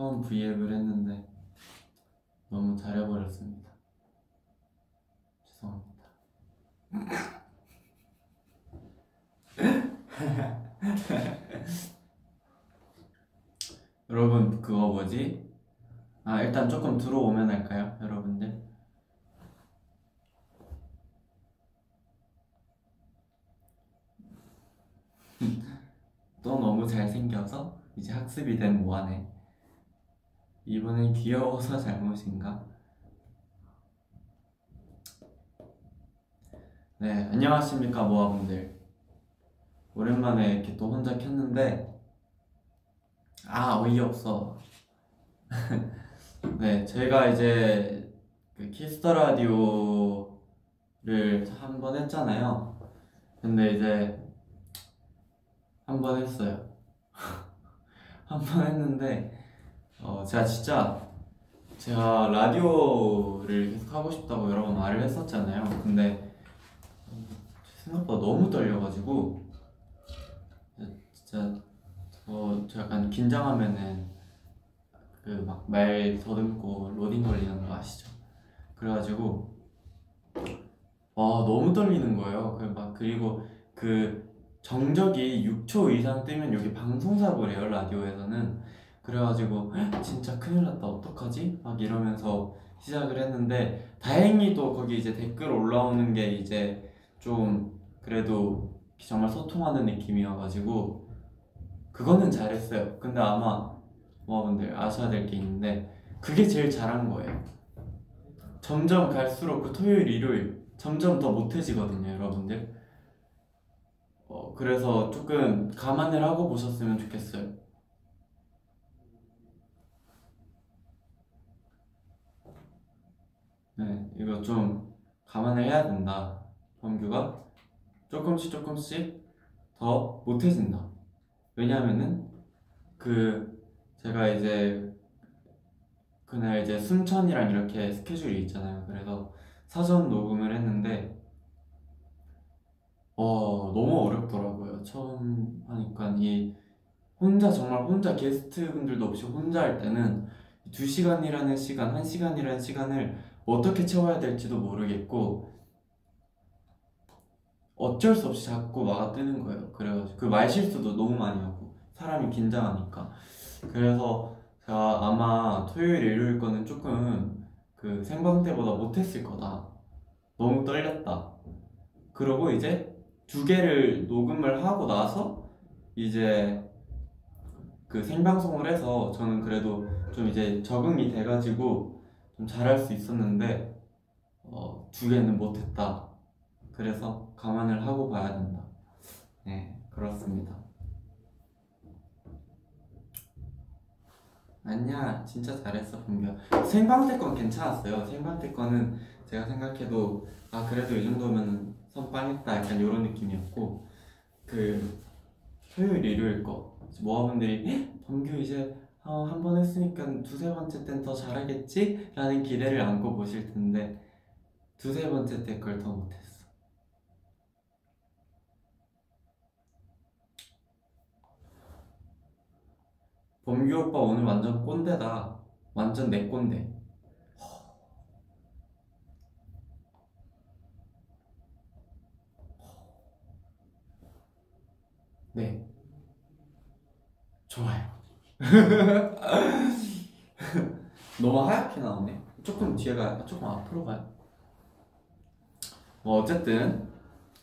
처음 V앱을 했는데 너무 잘해버렸습니다. 죄송합니다. 여러분 그거 뭐지? 아 일단 조금 들어오면 할까요, 여러분들? 또 너무 잘생겨서 이제 학습이 된 모아네. 이번엔 귀여워서 잘못인가? 네, 안녕하십니까 모아분들. 오랜만에 이렇게 또 혼자 켰는데 아 어이없어. 네, 저희가 이제 그 Kiss the Radio를 한 번 했잖아요. 근데 이제 한 번 했어요. 한 번 했는데 어 제가 진짜 제가 라디오를 계속 하고 싶다고 여러 번 말을 했었잖아요. 근데 생각보다 너무 떨려가지고 진짜 저, 저 약간 긴장하면은 그 막 말 더듬고 로딩 걸리는 거 아시죠? 그래가지고 와 너무 떨리는 거예요. 그막 그리고 그 정적이 6초 이상 뜨면 여기 방송사고래요 라디오에서는 그래가지고 "헉, 진짜 큰일 났다 어떡하지? 막 이러면서 시작을 했는데 다행히도 거기 이제 댓글 올라오는 게 이제 좀 그래도 정말 소통하는 느낌이어가지고 그거는 잘했어요. 근데 아마 모아분들 아셔야 될 게 있는데 그게 제일 잘한 거예요. 점점 갈수록 그 토요일, 일요일 점점 더 못해지거든요, 여러분들. 어, 그래서 조금 감안을 하고 보셨으면 좋겠어요. 네, 이거 좀 감안을 해야 된다. 범규가 조금씩 조금씩 더 못해진다. 왜냐면은 그 제가 이제 그날 이제 순천이랑 이렇게 스케줄이 있잖아요. 그래서 사전 녹음을 했는데 어 너무 어렵더라고요. 처음 하니까 이 혼자 정말 혼자 게스트 분들도 없이 혼자 할 때는 두 시간이라는 시간, 한 시간이라는 시간을 어떻게 채워야 될지도 모르겠고 어쩔 수 없이 자꾸 막아 뜨는 거예요. 그래가지고 그 말실수도 너무 많이 하고 사람이 긴장하니까 그래서 제가 아마 토요일, 일요일 거는 조금 그 생방 때보다 못했을 거다. 너무 떨렸다. 그러고 이제 두 개를 녹음을 하고 나서 이제 그 생방송을 해서 저는 그래도 좀 이제 적응이 돼가지고 좀 잘할 수 있었는데 어, 두 개는 못했다. 그래서 감안을 하고 봐야 된다. 네, 그렇습니다. 아니야, 진짜 잘했어, 분명. 생방 때 건 괜찮았어요. 생방 때 거는 제가 생각해도 아 그래도 이 정도면 선빵했다 약간 이런 느낌이었고 그 토요일 일요일 거 모아분들이 범규 이제 어, 한 번 했으니까 두세 번째 땐 더 잘하겠지? 라는 기대를 안고 보실 텐데 두세 번째 때 걸 더 못했어. 범규 오빠 오늘 완전 꼰대다. 완전 내 꼰대. 네. 좋아요 너무 하얗게 나오네. 조금 뒤에가 조금 앞으로 가요? 뭐 어쨌든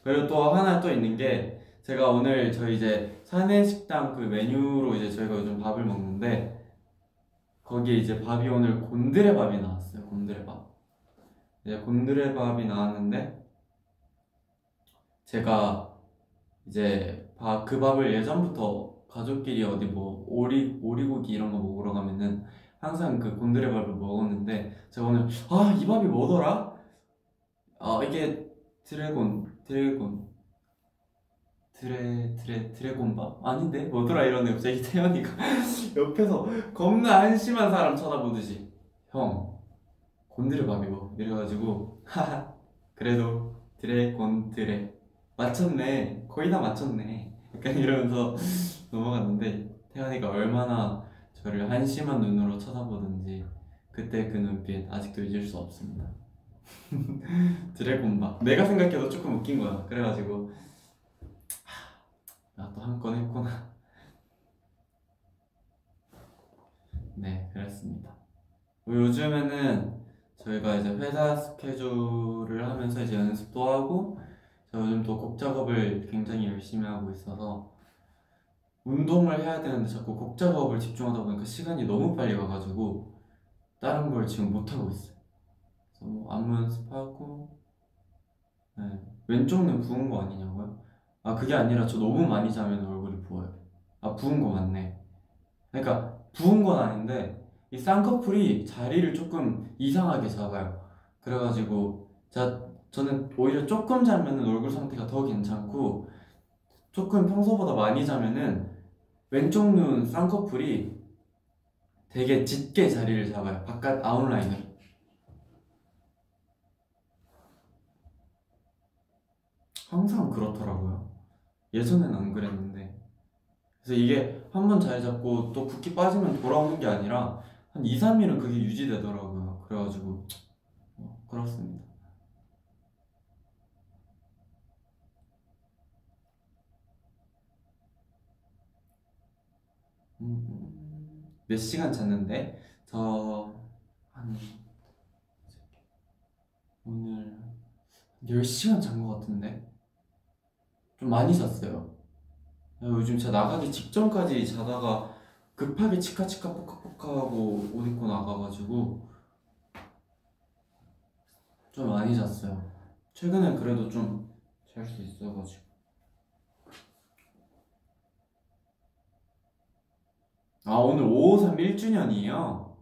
그리고 또 하나 또 있는 게 제가 오늘 저희 이제 사내 식당 그 메뉴로 이제 저희가 요즘 밥을 먹는데 거기에 이제 밥이 오늘 곤드레 밥이 나왔어요 곤드레 밥. 이제 곤드레 밥이 나왔는데 제가 이제 밥, 그 밥을 예전부터 가족끼리 어디 뭐 오리 오리고기 이런 거 먹으러 가면은 항상 그 곤드레 밥을 먹었는데 제가 오늘 아 이 밥이 뭐더라? 아 이게 드래곤 드래곤. 드레 드레 드래곤밥? 아닌데? 뭐더라? 이러네 갑자기 태연이가 옆에서 겁나 한심한 사람 쳐다보듯이 형 곤드레 밥이 뭐? 이래가지고 하하 그래도 드래곤 드레. 맞췄네. 거의 다 맞췄네. 약간 이러면서 넘어갔는데 태연이가 얼마나 저를 한심한 눈으로 쳐다보든지 그때 그 눈빛 아직도 잊을 수 없습니다. 드래곤박 내가 생각해도 조금 웃긴 거야. 그래가지고 나도 한건 했구나. 네, 그렇습니다. 뭐 요즘에는 저희가 이제 회사 스케줄을 하면서 이제 연습도 하고 저 요즘 또 곡 작업을 굉장히 열심히 하고 있어서 운동을 해야 되는데 자꾸 곡 작업을 집중하다 보니까 시간이 너무 빨리 가가지고 다른 걸 지금 못 하고 있어요. 그래서 뭐 안무 연습하고 네. 왼쪽 눈 부은 거 아니냐고요? 아 그게 아니라 저 너무 많이 자면 얼굴이 부어요. 아 부은 거 맞네. 그러니까 부은 건 아닌데 이 쌍꺼풀이 자리를 조금 이상하게 잡아요. 그래가지고 자 저는 오히려 조금 자면은 얼굴 상태가 더 괜찮고 조금 평소보다 많이 자면은 왼쪽 눈 쌍꺼풀이 되게 짙게 자리를 잡아요. 바깥 아웃라인을. 항상 그렇더라고요. 예전엔 안 그랬는데. 그래서 이게 한 번 자리 잡고 또 붓기 빠지면 돌아오는 게 아니라 한 2, 3일은 그게 유지되더라고요. 그래가지고 뭐 그렇습니다. 음, 몇 시간 잤는데 저한 오늘 10시간 잔 것 같은데 좀 많이 잤어요. 요즘 제가 나가기 직전까지 자다가 급하게 치카치카 포카포카 하고 옷 입고 나가가지고 좀 많이 잤어요. 최근엔 그래도 좀 잘 수 있어가지고. 아 오늘 553 1주년이에요?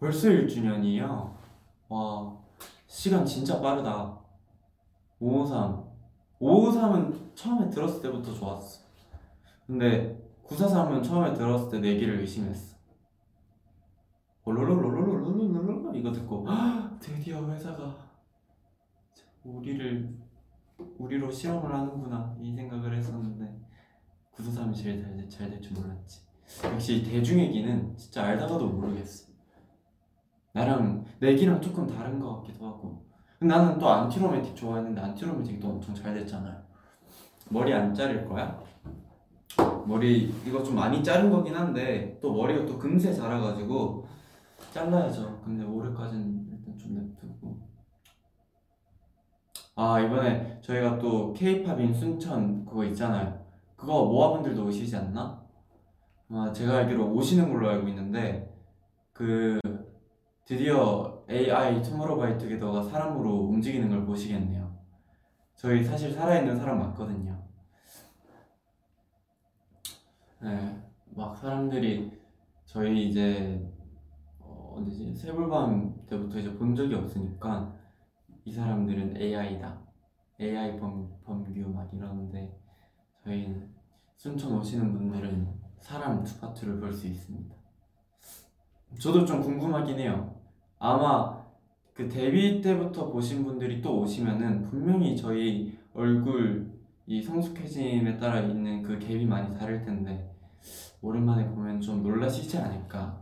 벌써 1주년이에요? 와 시간 진짜 빠르다 553 553은 처음에 들었을 때부터 좋았어 근데 943은 처음에 들었을 때 내기를 의심했어 롤롤롤롤롤롤롤롤 이거 듣고 헉, 드디어 회사가 우리를 우리로 실험을 하는구나 이 생각을 했었는데 943이 제일 잘될줄 몰랐지 역시 대중얘기는 진짜 알다가도 모르겠어. 나랑 내기랑 조금 다른 것 같기도 하고. 나는 또 안티로매틱 좋아했는데 안티로매틱도 엄청 잘 됐잖아요. 머리 안 자를 거야? 머리 이거 좀 많이 자른 거긴 한데 또 머리가 또 금세 자라가지고 잘라야죠. 근데 올해까지는 일단 좀 냅두고. 아 이번에 저희가 또 K-팝인 순천 그거 있잖아요. 그거 모아분들도 오시지 않나? 아, 제가 알기로 오시는 걸로 알고 있는데 그 드디어 AI 투모로우바이투게더가 사람으로 움직이는 걸 보시겠네요. 저희 사실 살아있는 사람 맞거든요. 네, 막 사람들이 저희 이제 어, 언제지 세불밤 때부터 이제 본 적이 없으니까 이 사람들은 AI다, AI 범, 범규 막 이러는데 저희는 순천 오시는 분들은 사람 두 파트를 볼 수 있습니다. 저도 좀 궁금하긴 해요. 아마 그 데뷔 때부터 보신 분들이 또 오시면은 분명히 저희 얼굴 이 성숙해짐에 따라 있는 그 갭이 많이 다를 텐데 오랜만에 보면 좀 놀라시지 않을까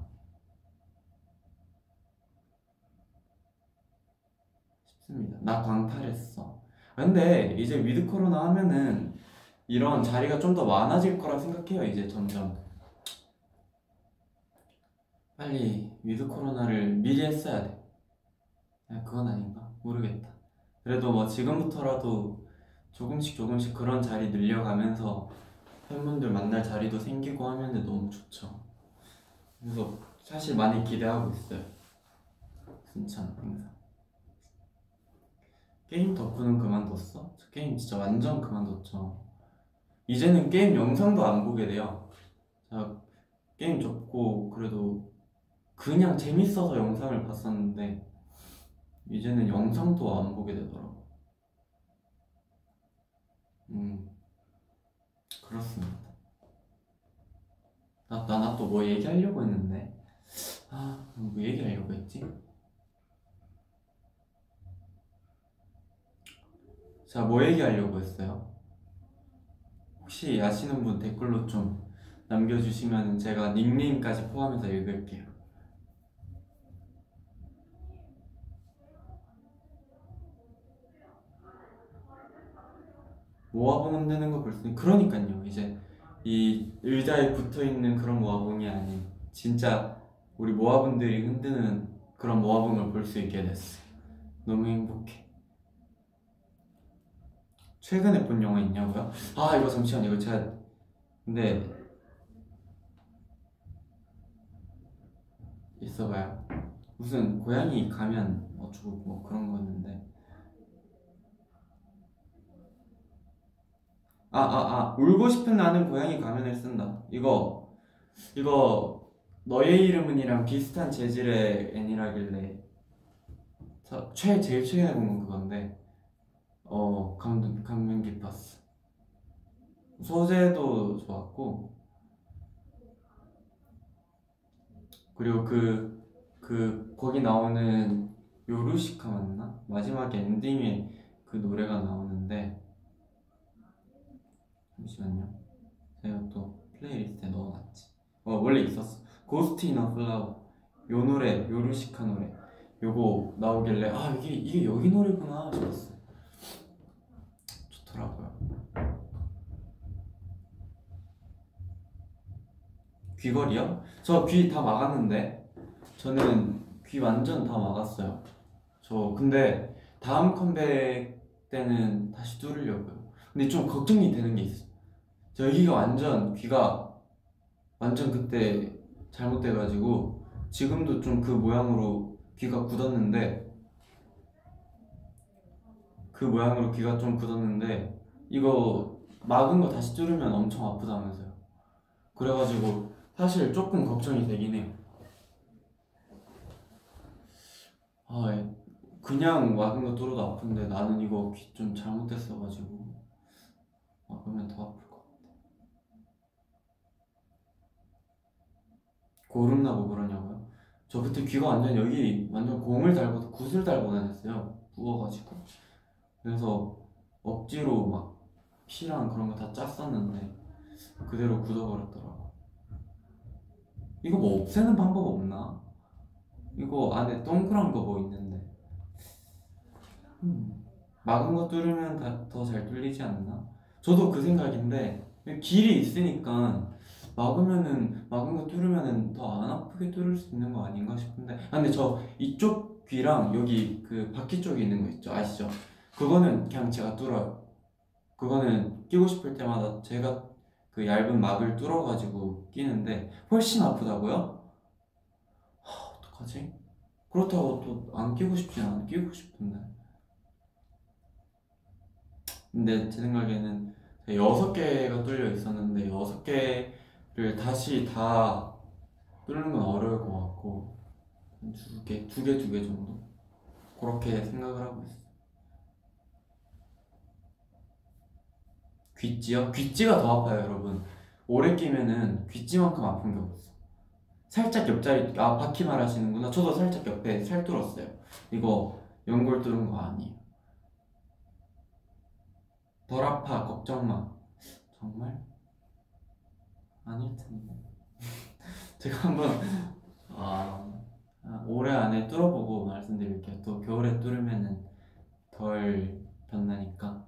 싶습니다. 나 광탈했어. 근데 이제 with 코로나 하면은 이런 자리가 좀 더 많아질 거라 생각해요 이제 점점. 빨리 with 코로나를 미리 했어야 돼. 아, 그건 아닌가? 모르겠다. 그래도 뭐 지금부터라도 조금씩 조금씩 그런 자리 늘려가면서 팬분들 만날 자리도 생기고 하면 너무 좋죠. 그래서 사실 많이 기대하고 있어요. 순천 행사. 게임 덕후는 그만뒀어? 저 게임 진짜 완전 그만뒀죠 이제는 게임 영상도 안 보게 돼요. 자, 게임 접고 그래도 그냥 재밌어서 영상을 봤었는데 이제는 영상도 안 보게 되더라고. 음, 그렇습니다. 나, 나, 나 또 뭐 얘기하려고 했는데. 아, 뭐 얘기하려고 했지? 자, 뭐 얘기하려고 했어요? 혹시 아시는 분 댓글로 좀 남겨주시면 제가 닉네임까지 포함해서 읽을게요. 모아봉 흔드는 거 있는 그러니까요. 이제 이 의자에 붙어 있는 그런 모아봉이 아닌 진짜 우리 모아분들이 흔드는 그런 모아봉을 볼 수 있게 됐어 너무 행복해 최근에 본 영화 있냐고요? 아 이거 잠시만 이거 제가 근데 있어봐요. 무슨 고양이 가면 어쩌고 뭐 그런 거였는데. 아, 아, 아, 울고 싶은 나는 고양이 가면을 쓴다. 이거, 이거, 너의 이름은이랑 비슷한 재질의 애니라길래, 저, 최, 제일 최근에 본 건 그건데, 어, 감동, 감명 깊었어. 소재도 좋았고, 그리고 그, 그, 거기 나오는 요루시카 맞나? 마지막에 엔딩에 그 노래가 나오는데, 잠시만요. 제가 또 playlist에 넣어놨지. 어, 원래 있었어. in a Flower. 요 노래, 요루시카 노래. 요거 나오길래 아 이게 이게 여기 노래구나 싶었어. 좋더라고요. 귀걸이요? 저 귀 다 막았는데 저는 귀 완전 다 막았어요. 저 근데 다음 컴백 때는 다시 뚫으려고요. 근데 좀 걱정이 되는 게 있어. 저 여기가 완전 귀가 완전 그때 잘못돼가지고 지금도 좀 그 모양으로 귀가 굳었는데 그 모양으로 귀가 좀 굳었는데 이거 막은 거 다시 뚫으면 엄청 아프다면서요. 그래가지고 사실 조금 걱정이 되긴 해요. 아, 예. 그냥 막은 거 뚫어도 아픈데 나는 이거 귀 좀 잘못됐어가지고 막으면 더 아플 것 같아. 고름 나고 그러냐고요? 저 그때 귀가 완전 여기 완전 공을 달고 굿을 달고 다녔어요. 부어가지고. 그래서 억지로 막 피랑 그런 거 다 짰었는데 그대로 굳어버렸더라고. 이거 뭐 없애는 방법 없나? 이거 안에 동그란 거 뭐 있는데. 음, 막은 거 뚫으면 더 잘 뚫리지 않나? 저도 그 생각인데 길이 있으니까 막으면은 막은 거 뚫으면은 더 안 아프게 뚫을 수 있는 거 아닌가 싶은데 아 근데 저 이쪽 귀랑 여기 그 바퀴 쪽에 있는 거 있죠 아시죠? 그거는 그냥 제가 뚫어요 그거는 끼고 싶을 때마다 제가 그 얇은 막을 뚫어가지고 끼는데 훨씬 아프다고요? 하, 어떡하지? 그렇다고 또 안 끼고 싶진 않아 끼고 싶은데 근데 제 생각에는 여섯 개가 뚫려 있었는데 여섯 개를 다시 다 뚫는 건 어려울 것 같고 두 개, 두 개, 두 개 정도 그렇게 생각을 하고 있어요. 귀찌요? 귀찌가 더 아파요, 여러분. 오래 끼면은 귀찌만큼 아픈 게 없어. 살짝 옆자리, 아, 바퀴 말하시는구나. 저도 살짝 옆에 살 뚫었어요. 이거 연골 뚫은 거 아니에요. 덜 아파 걱정 마 정말 아닐 텐데 제가 한번 아, 아, 올해 안에 뚫어보고 말씀드릴게요 또 겨울에 뚫으면은 덜 병나니까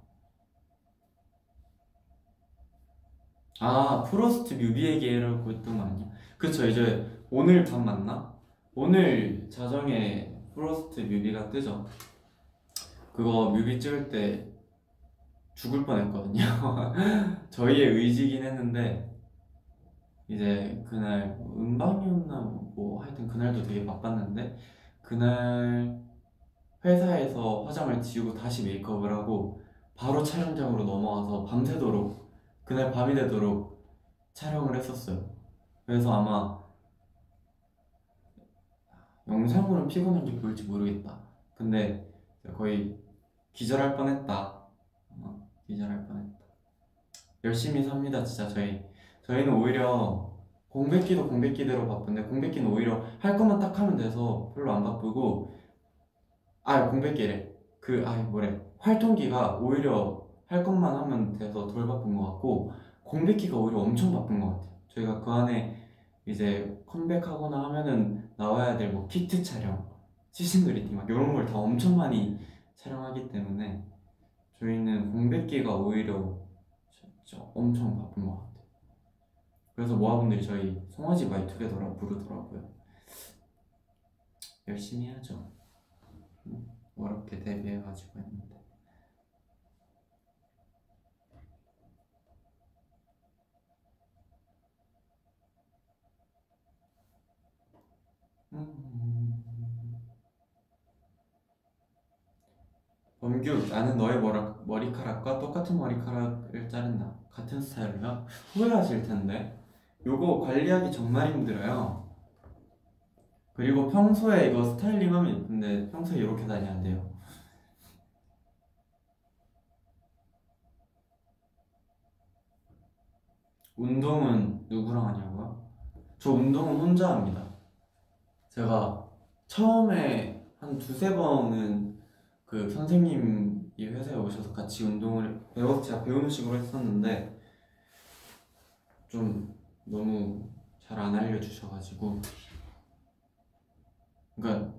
아 Frost 뮤비 얘기하고 있던 거 아니야? 그쵸 이제 오늘 밤 맞나? 오늘 자정에 Frost 뮤비가 뜨죠 그거 뮤비 찍을 때 죽을 뻔했거든요. 저희의 의지긴 했는데 이제 그날 음방이었나 뭐 하여튼 그날도 되게 바빴는데 그날 회사에서 화장을 지우고 다시 메이크업을 하고 바로 촬영장으로 넘어가서 밤새도록 그날 밤이 되도록 촬영을 했었어요. 그래서 아마 영상으로는 피곤한지 보일지 모르겠다. 근데 거의 기절할 뻔했다. 기절할 뻔했다. 열심히 삽니다, 진짜 저희. 저희는 오히려 공백기도 공백기대로 바쁜데 공백기는 오히려 할 것만 딱 하면 돼서 별로 안 바쁘고 아 공백기래 그 아 뭐래 활동기가 오히려 할 것만 하면 돼서 덜 바쁜 것 같고 공백기가 오히려 엄청 바쁜 것 같아요 저희가 그 안에 이제 컴백하거나 하면은 나와야 될뭐 키트 촬영, 시신 그 리팅 막 이런 걸 다 엄청 많이 촬영하기 때문에 저희는 공백기가 오히려 진짜 엄청 바쁜 것 같아요. 그래서 모아분들이 저희 송아지 마이투게더라 부르더라고요. 열심히 하죠. 어렵게 데뷔해가지고 했는데. 범규 나는 너의 머라, 머리카락과 똑같은 머리카락을 자른다 같은 스타일로요? 후회하실 텐데 요거 관리하기 정말 힘들어요 그리고 평소에 이거 스타일링 하면 예쁜데 평소에 이렇게 안 돼요 운동은 누구랑 하냐고요? 저 운동은 혼자 합니다 제가 처음에 한 두세 번은 그 선생님이 회사에 오셔서 같이 운동을 배워 제가 배우는 식으로 했었는데 좀 너무 잘 안 알려주셔가지고 그러니까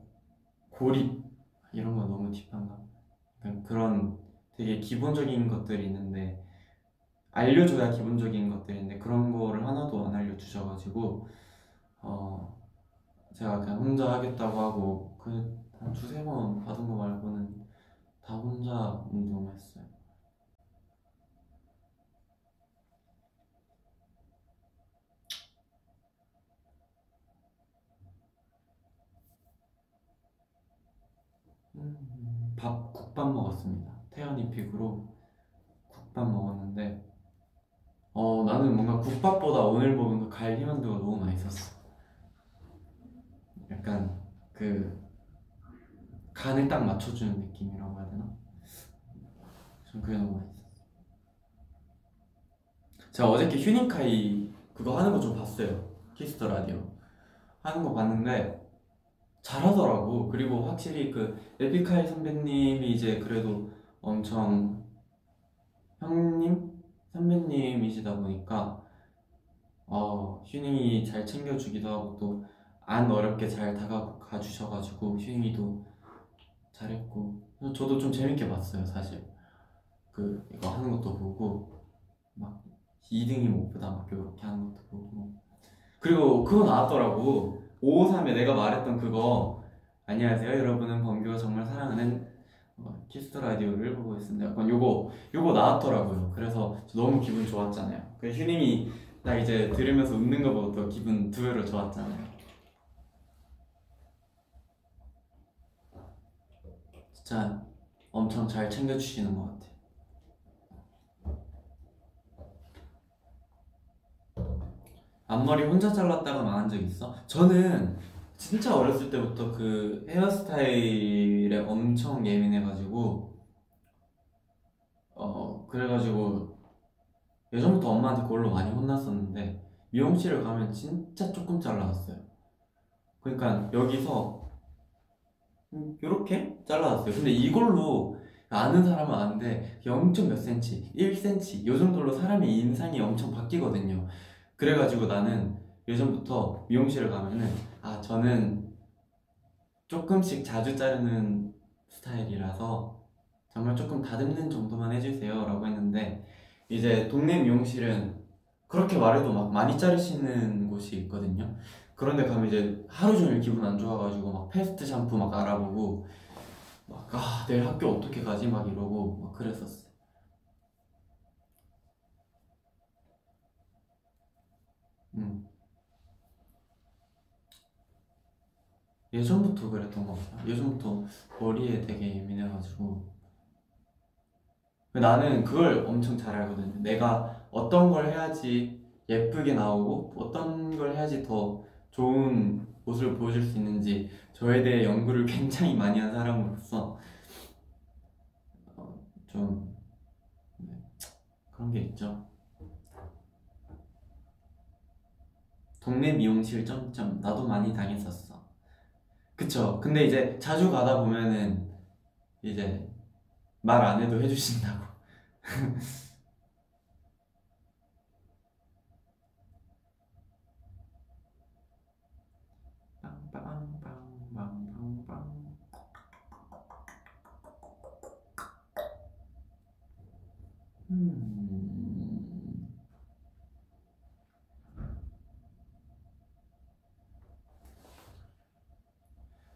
고립 이런 거 너무 딥한가? 그러니까 그런 되게 기본적인 것들이 있는데 알려줘야 기본적인 것들인데 그런 거를 하나도 안 알려주셔가지고 어 제가 그냥 혼자 하겠다고 하고 그 한 두세 번 받은 거 말고는 다 혼자 운동했어요. 음, 밥 국밥 먹었습니다. 태연이 픽으로 국밥 먹었는데 어 나는 뭔가 국밥보다 오늘 먹은 그 갈비만두가 너무 맛있었어. 약간 그 간을 딱 맞춰주는 느낌이라고 해야 되나? 전 그게 너무 맛있었어. 제가 어저께 휴닝카이 그거 하는 거 좀 봤어요. Kiss the Radio 하는 거 봤는데 잘하더라고. 그리고 확실히 그 에픽하이 선배님이 이제 그래도 엄청 형님 선배님이시다 보니까 어 휴닝이 잘 챙겨주기도 하고 또 안 어렵게 잘 다가가 주셔가지고 휴닝이도 잘했고. 저도 좀 재밌게 봤어요 사실. 그 이거 하는 것도 보고 막 2등이 못보다 막 이렇게 하는 것도 보고. 그리고 그거 나왔더라고. 553에 내가 말했던 그거. 안녕하세요 여러분은 범규가 정말 사랑하는 어, Kiss the Radio를 보고 있습니다. 약간 요거 요거 나왔더라고요. 그래서 너무 기분 좋았잖아요. 그 휴닝이 나 이제 들으면서 웃는 거 보고 또 기분 두 배로 좋았잖아요 진짜 엄청 잘 챙겨주시는 것 같아요. 앞머리 혼자 잘랐다가 망한 적 있어? 저는 진짜 어렸을 때부터 그 헤어스타일에 엄청 예민해가지고 어 그래가지고 예전부터 엄마한테 그걸로 많이 혼났었는데 미용실을 가면 진짜 조금 잘라놨어요. 그러니까 여기서 이렇게 잘라놨어요. 근데 이걸로 아는 사람은 아는데 0. 몇 cm, 1cm 이 정도로 사람의 인상이 엄청 바뀌거든요. 그래가지고 나는 예전부터 미용실을 가면은 아 저는 조금씩 자주 자르는 스타일이라서 정말 조금 다듬는 정도만 해주세요 라고 했는데 이제 동네 미용실은 그렇게 말해도 막 많이 자르시는 곳이 있거든요 그런데 가면 이제 하루 종일 기분 안 좋아가지고 막 패스트 샴푸 막 알아보고 막 아 내일 학교 어떻게 가지 막 이러고 막 그랬었어. 음. 예전부터 그랬던 것 같아. 예전부터 머리에 되게 예민해가지고 나는 그걸 엄청 잘 알거든요. 내가 어떤 걸 해야지 예쁘게 나오고 어떤 걸 해야지 더 좋은 모습을 보여줄 수 있는지 저에 대해 연구를 굉장히 많이 한 사람으로서 어, 좀 네, 그런 게 있죠. 동네 미용실 점점 나도 많이 당했었어. 그쵸? 근데 이제 자주 가다 보면은 이제 말 안 해도 해주신다고. 음.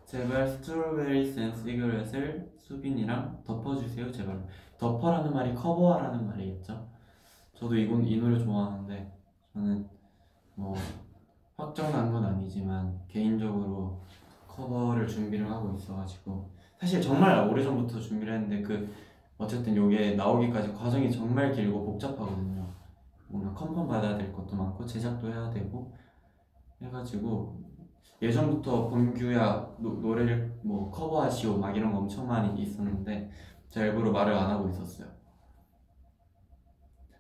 제발 스트로베리 센 시그렛을 수빈이랑 덮어주세요 제발 덮어라는 말이 커버하라는 말이겠죠 저도 이건 이 노래 좋아하는데 저는 뭐 확정난 건 아니지만 개인적으로 커버를 준비를 하고 있어가지고 사실 정말 오래전부터 준비를 했는데 그 어쨌든 요게 나오기까지 과정이 정말 길고 복잡하거든요. 뭔가 confirm 받아야 될 것도 많고 제작도 해야 되고 해가지고 예전부터 범규야 노, 노래를 뭐 커버하시오 막 이런 거 엄청 많이 있었는데 제가 일부러 말을 안 하고 있었어요.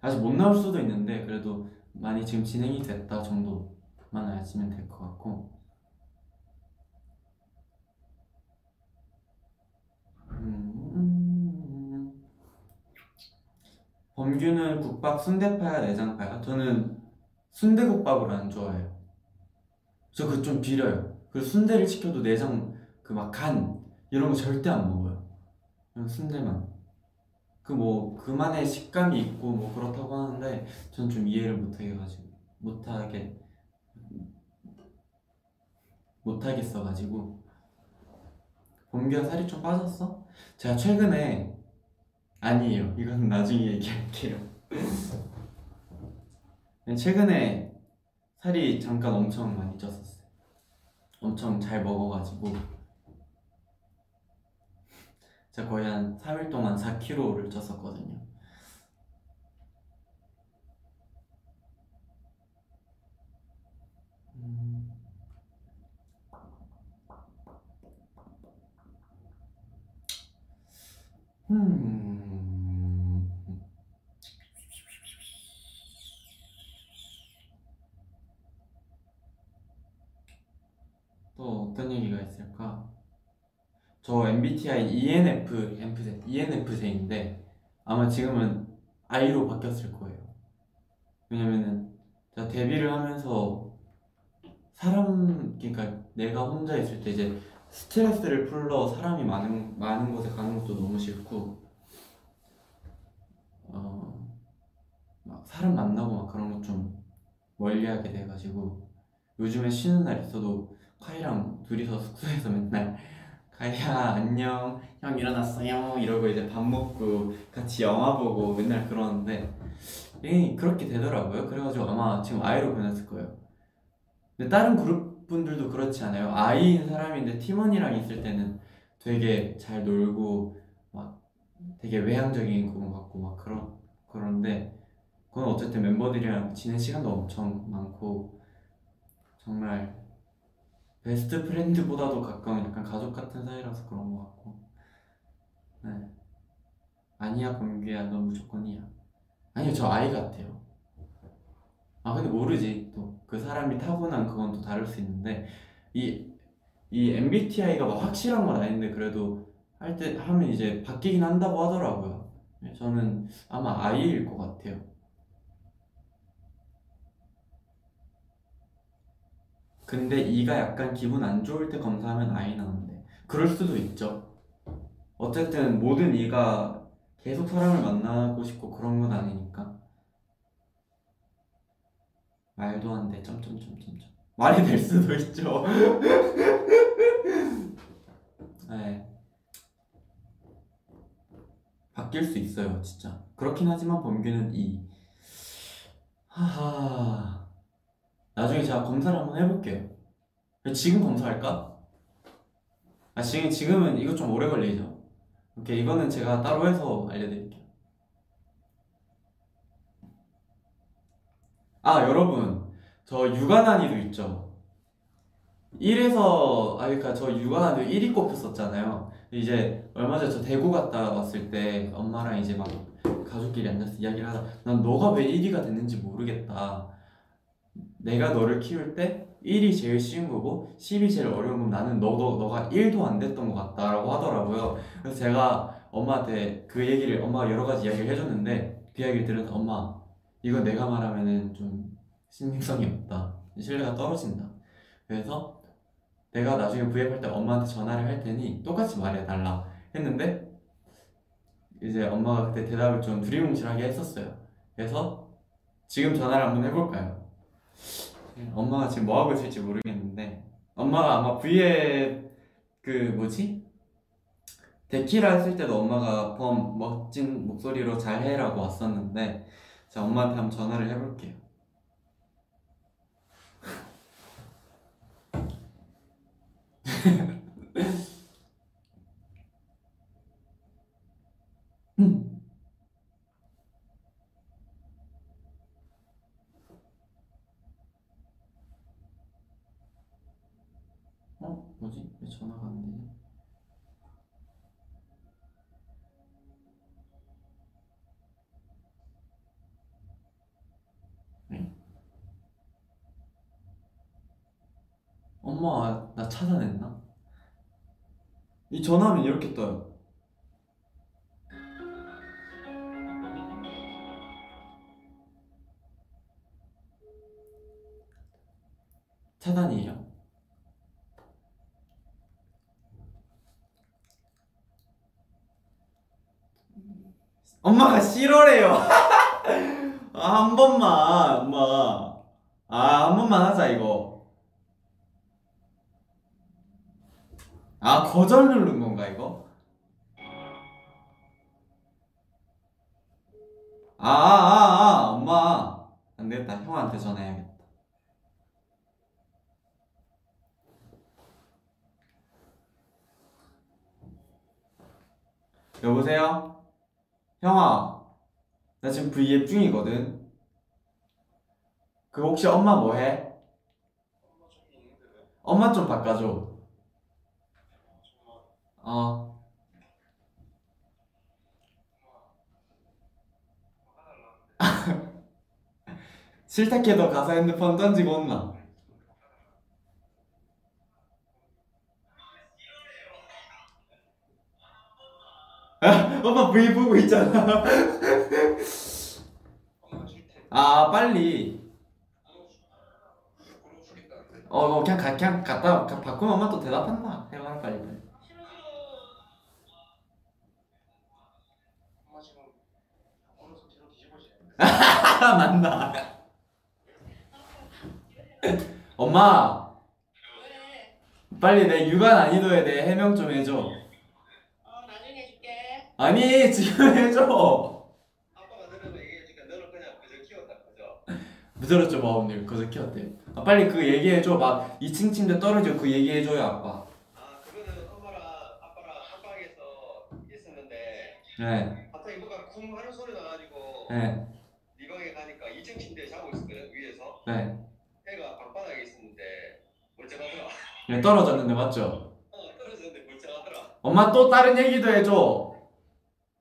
아직 못 나올 수도 있는데 그래도 많이 지금 진행이 됐다 정도만 아시면 될 것 같고 범규는 국밥 순대파야 내장파야? 저는 순대국밥을 안 좋아해요. 저그좀 비려요. 그 순대를 시켜도 내장 그 막 간 이런 거 절대 안 먹어요. 그냥 순대만. 그 뭐 그만의 식감이 있고 뭐 그렇다고 하는데 전좀 이해를 못하게 가지고 못하게 못하겠어 가지고. 범규야 살이 좀 빠졌어? 제가 최근에 아니에요. 이건 나중에 얘기할게요. 최근에 살이 잠깐 엄청 많이 쪘었어요. 엄청 잘 먹어가지고. 제가 거의 한 3일 동안 4kg를 쪘었거든요. 음. 음. 또 어떤 얘기가 있을까? 저 MBTI ENF, ENFJ인데 아마 지금은 I로 바뀌었을 거예요. 왜냐면은 제가 데뷔를 하면서 사람, 그러니까 내가 혼자 있을 때 이제 스트레스를 풀러 사람이 많은 많은 곳에 가는 것도 너무 싫고 어, 막 사람 만나고 막 그런 것 좀 멀리하게 돼가지고 요즘에 쉬는 날 있어도 카이랑 둘이서 숙소에서 맨날 카이야 안녕 형 일어났어요. 이러고 이제 밥 먹고 같이 영화 보고 맨날 그러는데 이 그렇게 되더라고요. 그래가지고 아마 지금 아이로 변했을 거예요. 근데 다른 그룹 분들도 그렇지 않아요? 아이인 사람인데 팀원이랑 있을 때는 되게 잘 놀고 막 되게 외향적인 것 같고 막 그런 그런데 그건 어쨌든 멤버들이랑 지낸 시간도 엄청 많고 정말 베스트 프렌드보다도 가까운 약간 가족 같은 사이라서 그런 것 같고. 네. 아니야 범규야 넌 무조건이야. 아니요 저 아이 같아요. 아 근데 모르지 또. 그 사람이 타고난 그건 또 다를 수 있는데 이 이 MBTI가 막 확실한 건 아닌데 그래도 할 때 하면 이제 바뀌긴 한다고 하더라고요. 네, 저는 아마 I일 것 같아요. 근데 E가 약간 기분 안 좋을 때 검사하면 I 나오는데 그럴 수도 있죠. 어쨌든 모든 E가 계속 사람을 만나고 싶고 그런 건 아니니까. 말도 안 돼. 점점점점점. 말이 될 수도 있죠. 네. 바뀔 수 있어요, 진짜. 그렇긴 하지만 범규는 이. 하하. 나중에 제가 검사를 한번 해볼게요. 지금 검사할까? 아, 지금, 지금은 이거 좀 오래 걸리죠? 오케이, 이거는 제가 따로 해서 알려드릴게요. 아 여러분 저 육아 난이도 있죠 1에서 아 그러니까 저 육아 난이도 1위 꼽혔었잖아요 이제 얼마 전에 저 대구 갔다 왔을 때 엄마랑 이제 막 가족끼리 앉아서 이야기를 하다 난 너가 왜 1위가 됐는지 모르겠다 내가 너를 키울 때 1이 제일 쉬운 거고 10이 제일 어려운 건 나는 너도 너가 1도 안 됐던 것 같다라고 하더라고요 그래서 제가 엄마한테 그 얘기를 엄마가 여러 가지 이야기를 해줬는데 그 이야기를 들으면서 엄마 이거 내가 말하면은 좀 신빙성이 없다. 신뢰가 떨어진다. 그래서 내가 나중에 V앱 할 때 엄마한테 전화를 할 테니 똑같이 말해달라 했는데 이제 엄마가 그때 대답을 좀 두리뭉실하게 했었어요. 그래서 지금 전화를 한번 해볼까요? 엄마가 지금 뭐 하고 있을지 모르겠는데 엄마가 아마 V앱 그 뭐지? 데키라 했을 때도 엄마가 범 멋진 목소리로 잘 해라고 왔었는데 자 엄마한테 한번 전화를 해볼게요. 어? 뭐지? 왜 전화가 안 되지? 응? 엄마, 나 찾아냈나? 이 전화하면 이렇게 떠요. 차단이에요. 엄마가 싫어래요. 아, 한 번만, 엄마. 아, 한 번만 하자, 이거. 아, 거절 누른 건가, 이거? 아, 아, 아, 아, 엄마. 안 되겠다. 형한테 전화해야겠다. 여보세요? 형아, 나 지금 V앱 중이거든. 그 혹시 엄마 뭐 해? 엄마 좀 바꿔줘. 어. 싫다 해도 가서 핸드폰 던지고 온나? 아, 엄마 V 보고 있잖아. 아 빨리. 어, 어 그냥 가, 그냥 갔다 가- 바꾸면 엄마 또 대답한다. 해봐 빨리 빨리. 엄마 지금 걸어서 뒤로 뒤집어지. 아 맞나? 엄마 왜? 빨리 내 육아 난이도에 대해 해명 좀 해줘. 어 나중에 해줄게. 아니 지금 해줘. 아빠가 들으면 얘기해주니까 너는 그냥 그저 키웠다 그죠? 부드럽죠 마음님 그저 키웠대. 아 빨리 그 얘기해줘. 막 2층 침대 떨어져 그 얘기해줘요 아빠. 아 그거는 엄마랑 아빠랑 한방에서 있었는데 네, 갑자기 뭐가 쿵 하는 소리 나가지고 네, 네 네. 애가 방바닥에 있었는데 멀쩡하더라 네 떨어졌는데 맞죠? 어 떨어졌는데 멀쩡하더라 엄마 또 다른 얘기도 해줘.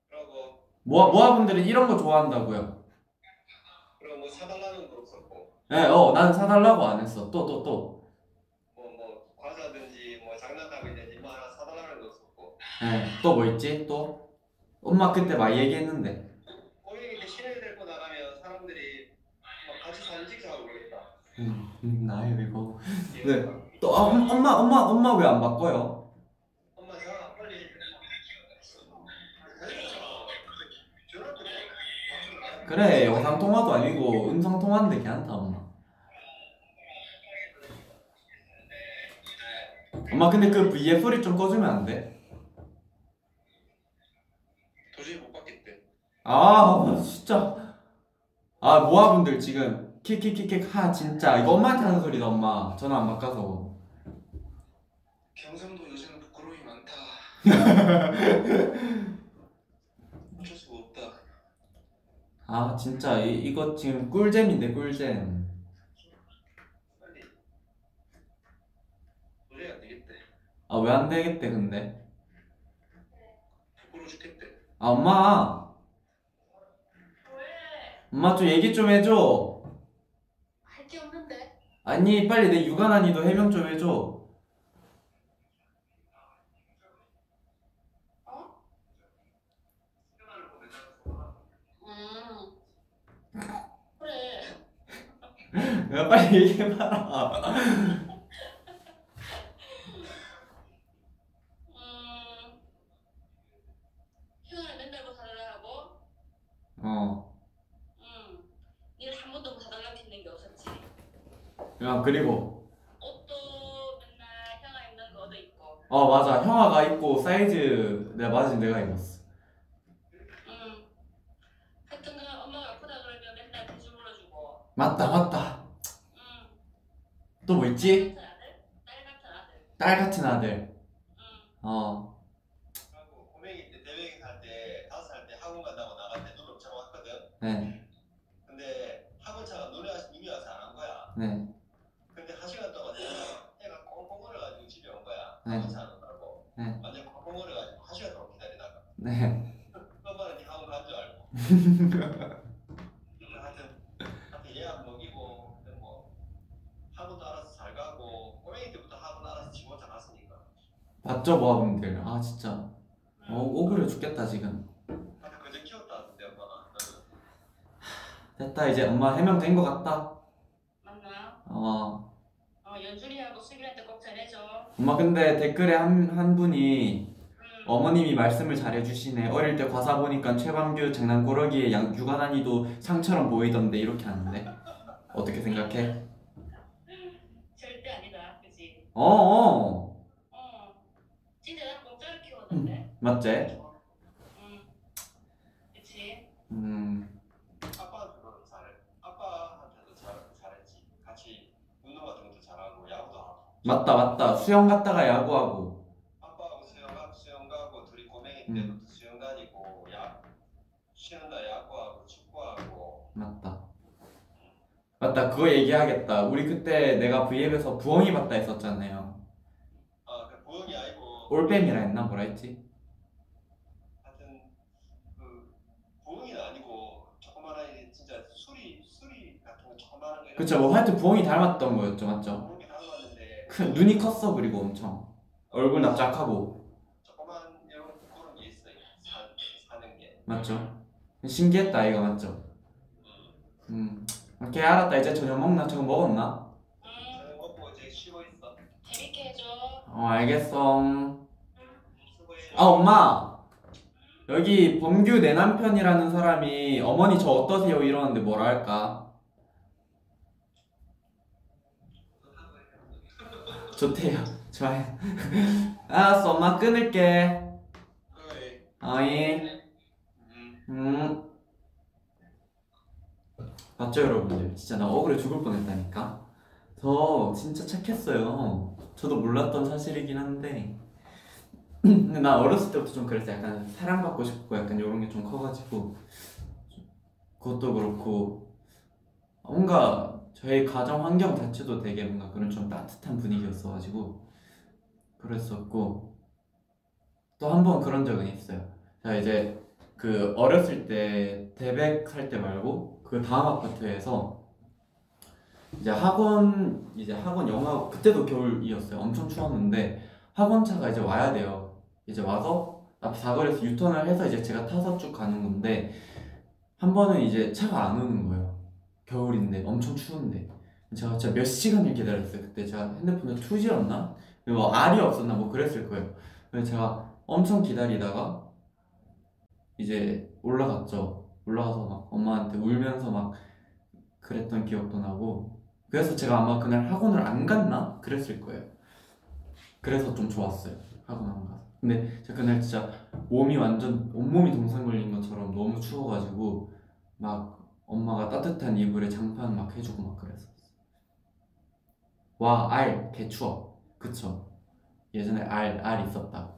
그러고 모아 모아분들은 이런 거 좋아한다고요. 그리고 뭐 사달라는 거 없었고 네, 어, 난 사달라고 안 했어. 또, 또, 또. 뭐 뭐 과자든지 뭐 장난감이든지 뭐 하나 사달라는 거 없었고 네, 또 뭐 있지? 또? 엄마 그때 막 얘기했는데. 꼬맹이 때 시내 데리고 나가면 사람들이 막 같이 사진 찍자고 그러겠다 음, 음 나예요 이거. 예. 네. 또 아, 엄- 엄마, 엄마, 엄마 왜 안 바꿔요? 그래, 영상 통화도 아니고 음성 통화인데 괜찮다 엄마. 엄마 근데 그 VF 소리 좀 꺼주면 안 돼? 도저히 못 받겠대. 아 진짜. 아 모아분들 지금 킥킥킥킥 하 진짜 이거 엄마한테 하는 소리다 엄마. 전화 안 바꿔서. 경상도 여자는 부끄러움이 많다. 어쩔 수가 없다. 아 진짜 이, 이거 지금 꿀잼인데 꿀잼. 빨리. 도저히 안 되겠대. 아 왜 안 되겠대 근데? 부끄러워 죽겠대. 아 엄마. 왜? 엄마 좀 얘기 좀 해줘. 아니 빨리 내 육아 난이도 해명 좀 해줘 야, 빨리 얘기해봐라. 음, 휴가를 맨날 뭐 달라고? 어. 야 그리고 옷도 맨날 형아 입는 거 얻어 입고. 어 맞아 형아가 입고 사이즈 내가 맞은 내가 입었어 응. 하여튼 그 엄마가 아프다 그러면 맨날 대주 물어주고. 맞다 맞다 응. 또 뭐 있지? 딸 같은 아들? 딸 같은 아들. 딸 같은 아들 응. 어 그리고 고맹이 때 대회기 살때 다섯 살 때 학원 간다고 나갈 때 눈을 엄청 왔거든. 네, 근데 학원차가 눈이 와서 눈이 와서 안 한 거야. 네, 근데 한 시간 동안 내가 애가 꽁꽁 얼어가지고 집에 온 거야. 네. 학원차 안 온다고. 네. 완전 꽁꽁 얼어가지고 한 시간 동안 기다리다가 네. 엄마는 네 학원 간 줄 알고. 하여튼 하여튼 얘 안 먹이고 근데 뭐 학원도 알아서 잘 가고 꼬맹이 때부터 학원 알아서 지 혼자 갔으니까. 봤죠 모아분들 아 진짜 어 응. 억울해 죽겠다 지금 하여튼 그저 키웠다는데 엄마가. 이제 엄마 해명된 것 같다 맞나? 어어 연준이하고 수빈한테 꼭 전해줘. 엄마 근데 댓글에 한, 한 분이 응. 어머님이 말씀을 잘해주시네 어릴 때 과사 보니까 최방규 장난꾸러기에 양, 육아난이도 상처럼 보이던데 이렇게 하는데 어떻게 생각해? 절대 아니다. 그지? 어어 어. 진짜 난 공짜로 키웠는데. 맞지? 응. 그치? 음 아빠한테도 잘해. 아빠한테도 잘 잘했지. 같이 운동 같은 것도 잘하고 야구도 하고. 맞다 맞다 수영 갔다가 야구하고 아빠하고 수영 가 수영 가고 둘이 고맹이 음. 때부터 수영 다니고 야 쉬는 날 야구하고 축구하고. 맞다 맞다 그거 얘기하겠다 우리 그때 내가 V앱에서 부엉이 봤다 했었잖아요 아그 부엉이 아니고 올빼미라 했나 뭐라 했지? 하여튼 그 부엉이는 아니고 조그만한 애 진짜 수리 수리 같은 거 조그만한 거. 그쵸 뭐 하여튼 부엉이 닮았던 거였죠 맞죠? 큰 눈이 컸어 그리고 엄청 얼굴 납작하고 조그만 이런 그런 게 있어요. 사, 사는 게. 맞죠? 신기했다 이거 맞죠? 음. 음 오케이 알았다 이제 저녁 먹나? 저거 먹었나? 응. 저녁 먹고 이제 쉬고 있어. 재밌게 해줘. 어 알겠어 수고해. 아 엄마 여기 범규 내 남편이라는 사람이 어머니 저 어떠세요 이러는데 뭐라 할까? 좋대요. 좋아요. 알았어 엄마 끊을게. 어이. 음. 음 맞죠 여러분들? 진짜 나 억울해 죽을 뻔했다니까? 저 진짜 착했어요. 저도 몰랐던 사실이긴 한데. 근데 나 어렸을 때부터 좀 그랬어 약간 사랑받고 싶고 약간 이런 게 좀 커가지고. 그것도 그렇고. 뭔가 저희 가정 환경 자체도 되게 뭔가 그런 좀 따뜻한 분위기였어가지고 그랬었고 또 한 번 그런 적은 있어요 자 이제 그 어렸을 때 대백 살 때 말고 그 다음 아파트에서 이제 학원 이제 학원 영화 그때도 겨울이었어요. 엄청 추웠는데 학원 차가 이제 와야 돼요. 이제 와서 앞 사거리에서 유턴을 해서 이제 제가 타서 쭉 가는 건데 한 번은 이제 차가 안 오는 거예요. 겨울인데 엄청 추운데 제가 진짜 몇 시간을 기다렸어요. 그때 제가 핸드폰에 2G였나? 뭐 R이 없었나 뭐 그랬을 거예요. 그래서 제가 엄청 기다리다가 이제 올라갔죠. 올라가서 막 엄마한테 울면서 막 그랬던 기억도 나고 그래서 제가 아마 그날 학원을 안 갔나? 그랬을 거예요. 그래서 좀 좋았어요. 학원 안 가서. 근데 제가 그날 진짜 몸이 완전 온몸이 동상 걸린 것처럼 너무 추워가지고 막 엄마가 따뜻한 이불에 장판 막 해주고 막 그랬었어. 와, 알, 개 추워. 그쵸? 예전에 알, 알 있었다.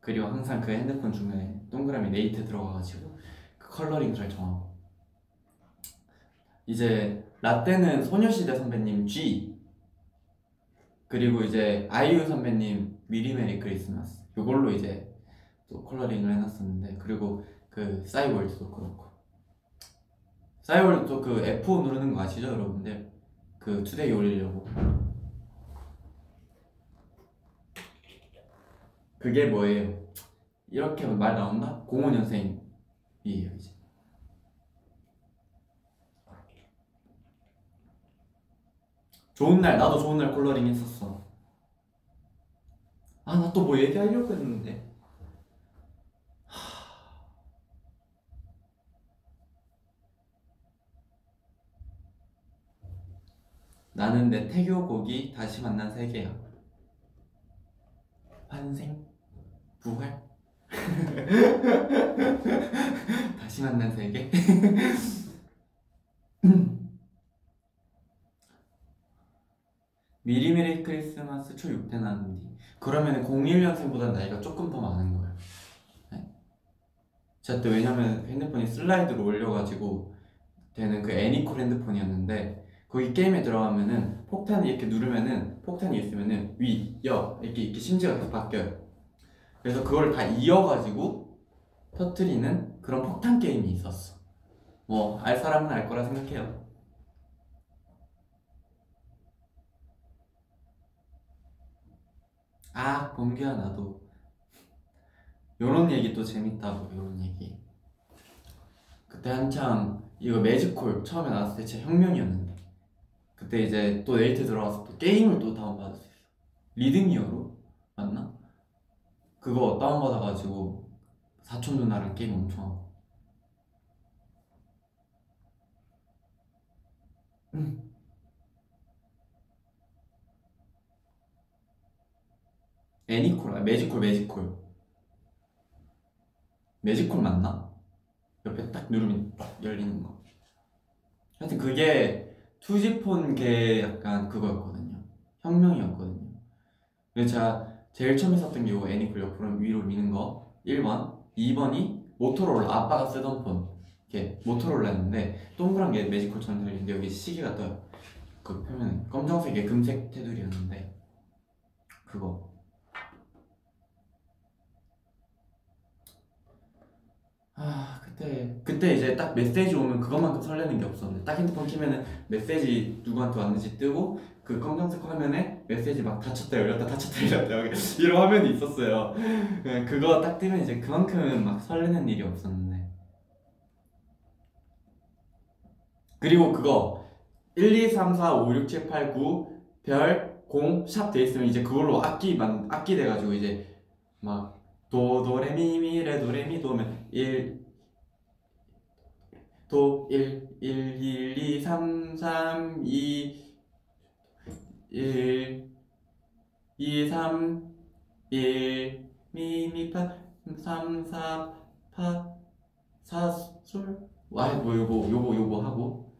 그리고 항상 그 핸드폰 중간에 동그라미 네이트 들어가가지고 그 컬러링 잘 정하고 이제 라떼는 소녀시대 선배님 Gee 그리고 이제 아이유 선배님 미리 Merry Christmas 이걸로 이제 또 컬러링을 해놨었는데 그리고 그 싸이월드도 그렇고 싸이월드도 그 F5 누르는 거 아시죠 여러분들? 그 today 올리려고. 그게 뭐예요? 이렇게 말 나온다? 05년생이에요 이제. 좋은 날 나도 좋은 날 컬러링 했었어. 아 나 또 뭐 얘기하려고 했는데 나는 내 태교곡이 다시 만난 세계야. 환생? 부활? 다시 만난 세계? 미리미리 크리스마스 초 6대 나는 뒤. 그러면 01년생보다 나이가 조금 더 많은 거예요. 네. 제가 또 왜냐면 핸드폰이 슬라이드로 올려가지고 되는 그 애니콜 핸드폰이었는데 거기 게임에 들어가면은 폭탄이 이렇게 누르면은 폭탄이 있으면은 위, 여 이렇게 이렇게 심지가 계속 바뀌어요. 그래서 그걸 다 이어가지고 터트리는 그런 폭탄 게임이 있었어. 뭐 알 사람은 알 거라 생각해요. 아, 범규야 나도 요런 얘기 또 재밌다고 요런 얘기. 그때 한창 이거 매직콜 처음에 나왔을 때 진짜 혁명이었는데 그때 이제 또 네이트 들어가서 또 게임을 또 다운받을 수 있어. 리드미어로 맞나? 그거 다운받아가지고 사촌 누나랑 게임 엄청 하고. 음. 애니콜, 아, 매직콜, 매직콜. 매직콜 맞나? 옆에 딱 누르면 딱 열리는 거. 하여튼 그게 투지폰계 약간 그거였거든요. 혁명이었거든요. 그래서 제가 제일 처음에 썼던 게 애니콜 옆으로 위로 미는 거. 1번. 2번이 모토로라. 아빠가 쓰던 폰. 이렇게 모토로라였는데 동그란 게 매지컬처럼 들리는데 여기 시계가 떠요. 그 표면에 검정색에 금색 테두리였는데 그거 아 그때. 그때 이제 딱 메시지 오면 그것만큼 설레는 게 없었는데 딱 핸드폰 키면은 메시지 누구한테 왔는지 뜨고 그 검정색 화면에 메시지 막 닫혔다 열렸다 닫혔다 열렸다 이런 화면이 있었어요. 네, 그거 딱 뜨면 이제 그만큼 막 설레는 일이 없었는데. 그리고 그거 1, 2, 3, 4, 5, 6, 7, 8, 9 별, 공, 샵 돼 있으면 이제 그걸로 악기 만 악기 돼가지고 이제 막 도, 도, 레, 미, 미, 레, 도, 레, 미, 도면 1 도, 1, 1, 1, 2, 3, 3, 2 1 2 3 1 미, 미, 파 3, 4, 파 4, 솔. 와, 뭐 요거 요거 요거 하고.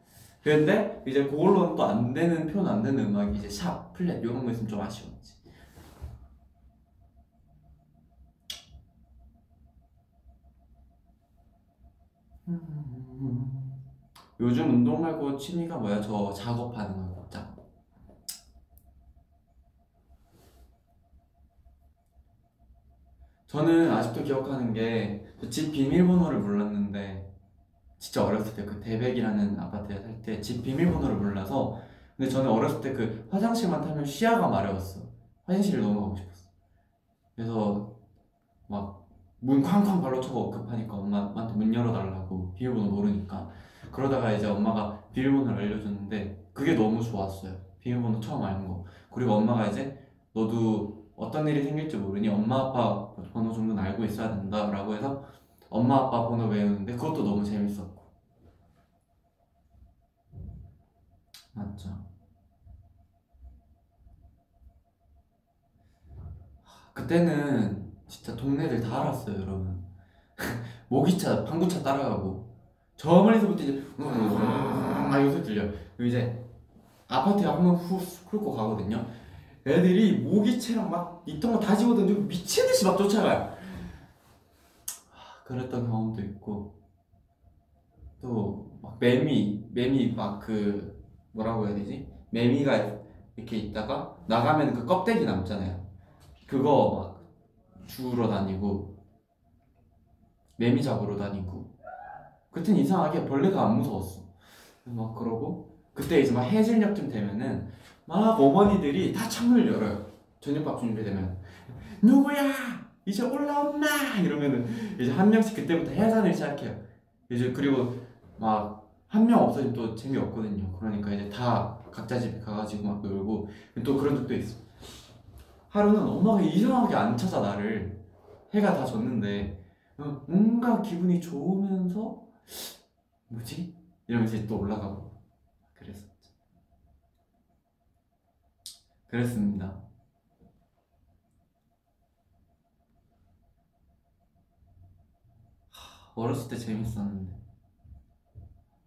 그런데 이제 그걸로는 또 안 되는 표현 안 되는 음악이 이제 샵, 플랫 이런 거 있으면 좀 아쉬웠지 요즘 운동 말고 취미가 뭐야? 저 작업하는 거 작업 저는 아직도 기억하는 게 집 비밀번호를 몰랐는데 진짜 어렸을 때 그 대백이라는 아파트에 살 때 집 비밀번호를 몰라서 근데 저는 어렸을 때 그 화장실만 타면 시야가 마려웠어. 화장실을 너무 가고 싶었어. 그래서 막 문 쾅쾅 발로 쳐고 급하니까 엄마한테 문 열어달라고 비밀번호 모르니까 그러다가 이제 엄마가 비밀번호를 알려줬는데 그게 너무 좋았어요. 비밀번호 처음 아는 거. 그리고 엄마가 이제 너도 어떤 일이 생길지 모르니 엄마 아빠 번호 정도는 알고 있어야 된다라고 해서 엄마 아빠 번호 외우는데 그것도 너무 재밌었고. 맞죠? 그때는 진짜 동네들 다 알았어요 여러분. 모기차 방구차 따라가고 저 멀리서부터 이제 아 요새 들려 그리고 이제 아파트에 한번 후 훑고 가거든요. 애들이 모기채랑 막 있던 거 다 집어던지고 미친 듯이 막 쫓아가요. 하, 그랬던 경험도 있고 또 막 매미 매미 막 그 뭐라고 해야 되지? 매미가 이렇게 있다가 나가면 그 껍데기 남잖아요. 그거 막 주우러 다니고 매미 잡으러 다니고 그땐 이상하게 벌레가 안 무서웠어. 막 그러고 그때 이제 막 해질녘쯤 되면은 막 어머니들이 다 창문을 열어요. 저녁밥 준비되면. 누구야? 이제 올라온나 이러면은 이제 한 명씩 그때부터 해산을 시작해요. 이제 그리고 막 한 명 없어지면 또 재미없거든요. 그러니까 이제 다 각자 집에 가가지고 막 놀고 또 그런 적도 있어. 하루는 엄마가 이상하게 안 찾아 나를. 해가 다 졌는데. 어, 뭔가 기분이 좋으면서 뭐지? 이러면서 이제 또 올라가고 그랬었죠. 그랬습니다. 하, 어렸을 때 재밌었는데.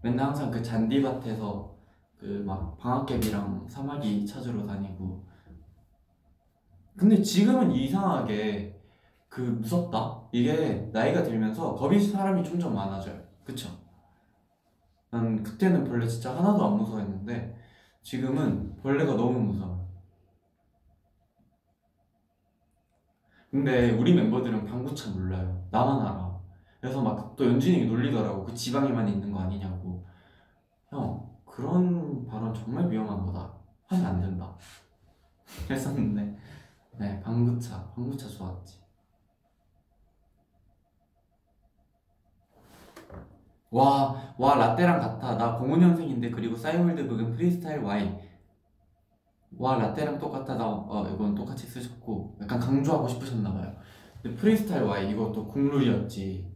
맨날 항상 그 잔디밭에서 그 막 방학개비랑 사마귀 찾으러 다니고. 근데 지금은 이상하게 그 무섭다? 이게 나이가 들면서 겁이 사람이 점점 많아져요 그쵸? 난 그때는 벌레 진짜 하나도 안 무서워했는데 지금은 벌레가 너무 무서워. 근데 우리 멤버들은 방구차 몰라요. 나만 알아. 그래서 막 또 연준이 놀리더라고. 그 지방에만 있는 거 아니냐고. 형 그런 발언 정말 위험한 거다. 하면 안 된다. 했었는데. 네 방구차. 방구차 좋았지 와, 와 라떼랑 같아. 나 05년생인데 그리고 싸이월드 극은 프리스타일 Y 와 라떼랑 똑같아. 나 어, 이건 똑같이 쓰셨고. 약간 강조하고 싶으셨나봐요. 근데 프리스타일 Y 이것도 국룰이었지.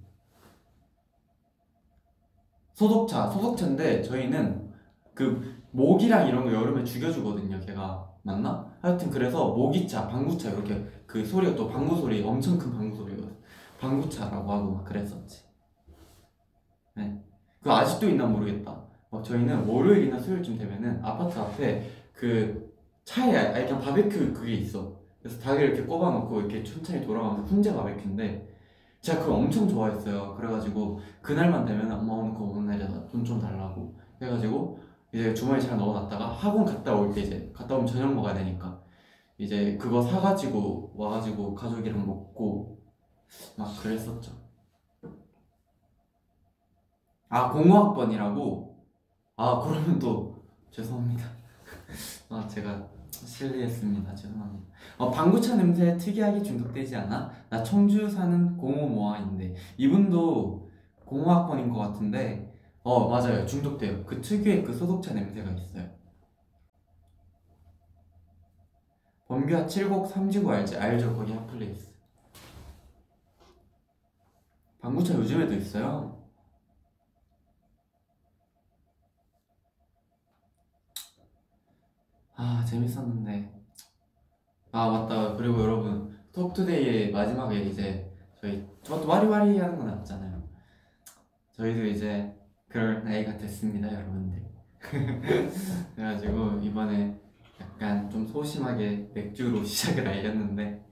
소독차 소독차인데 저희는 그 모기랑 이런 거 여름에 죽여주거든요 걔가. 맞나? 하여튼 그래서 모기차 방구차 이렇게 그 소리가 또 방구 소리 엄청 큰 방구 소리거든. 방구차라고 하고 막 그랬었지. 네. 그 아직도 있나 모르겠다. 막 저희는 월요일이나 수요일쯤 되면은 아파트 앞에 그 차에 아예 그냥 바베큐 그게 있어. 그래서 닭을 이렇게 꼽아놓고 이렇게 천천히 돌아가면서 훈제 바베큐인데 제가 그거 엄청 좋아했어요. 그래가지고 그날만 되면 엄마 오늘 거 오는 날이다 돈 좀 달라고. 해가지고 이제 주머니 잘 넣어놨다가 학원 갔다 올 때 이제 갔다 오면 저녁 먹어야 되니까 이제 그거 사가지고 와가지고 가족이랑 먹고 막 그랬었죠 아 공호학번이라고? 아 그러면 또 죄송합니다. 아 제가 실례했습니다. 죄송합니다. 어, 방구차 냄새에 특이하게 중독되지 않아? 나 청주 사는 공호 모아인데. 이분도 공호학번인 것 같은데. 어 맞아요. 중독돼요. 그 특유의 그 소독차 냄새가 있어요. 범규야 7곡 3지구 알지? 알죠. 거기 핫플레이스. 방구차 요즘에도 있어요 아 재밌었는데. 아 맞다. 그리고 여러분 톡투데이의 마지막에 이제 저희 저도 와리와리 하는 거 나왔잖아요. 저희도 이제 그럴 나이가 됐습니다 여러분들. 그래가지고 이번에 약간 좀 소심하게 맥주로 시작을 알렸는데.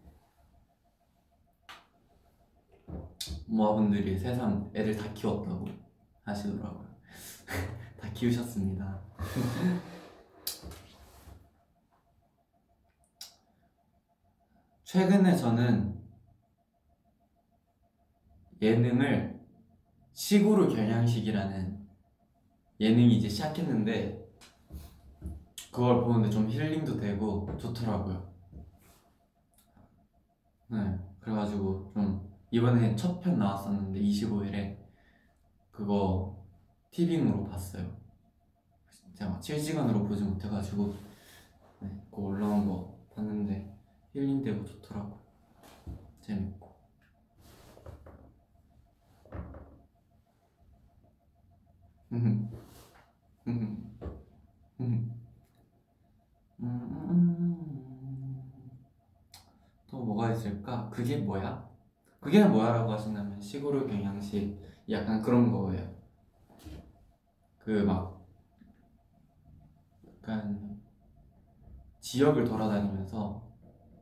모아분들이 새삼 애들 다 키웠다고 하시더라고요. 다 키우셨습니다 최근에 저는 예능을 시구로 경양식이라는 예능이 이제 시작했는데 그걸 보는데 좀 힐링도 되고 좋더라고요. 네, 그래가지고 좀 이번에 첫 편 나왔었는데 25일에 그거 티빙으로 봤어요. 제가 막 실시간으로 보지 못해가지고 네, 그거 올라온 거 봤는데 힐링되고 좋더라고. 재밌고. 음. 또 뭐가 있을까? 그게 뭐야? 그게 뭐야라고 하신다면 시골의 경양식 약간 그런 거예요. 그 막 약간 지역을 돌아다니면서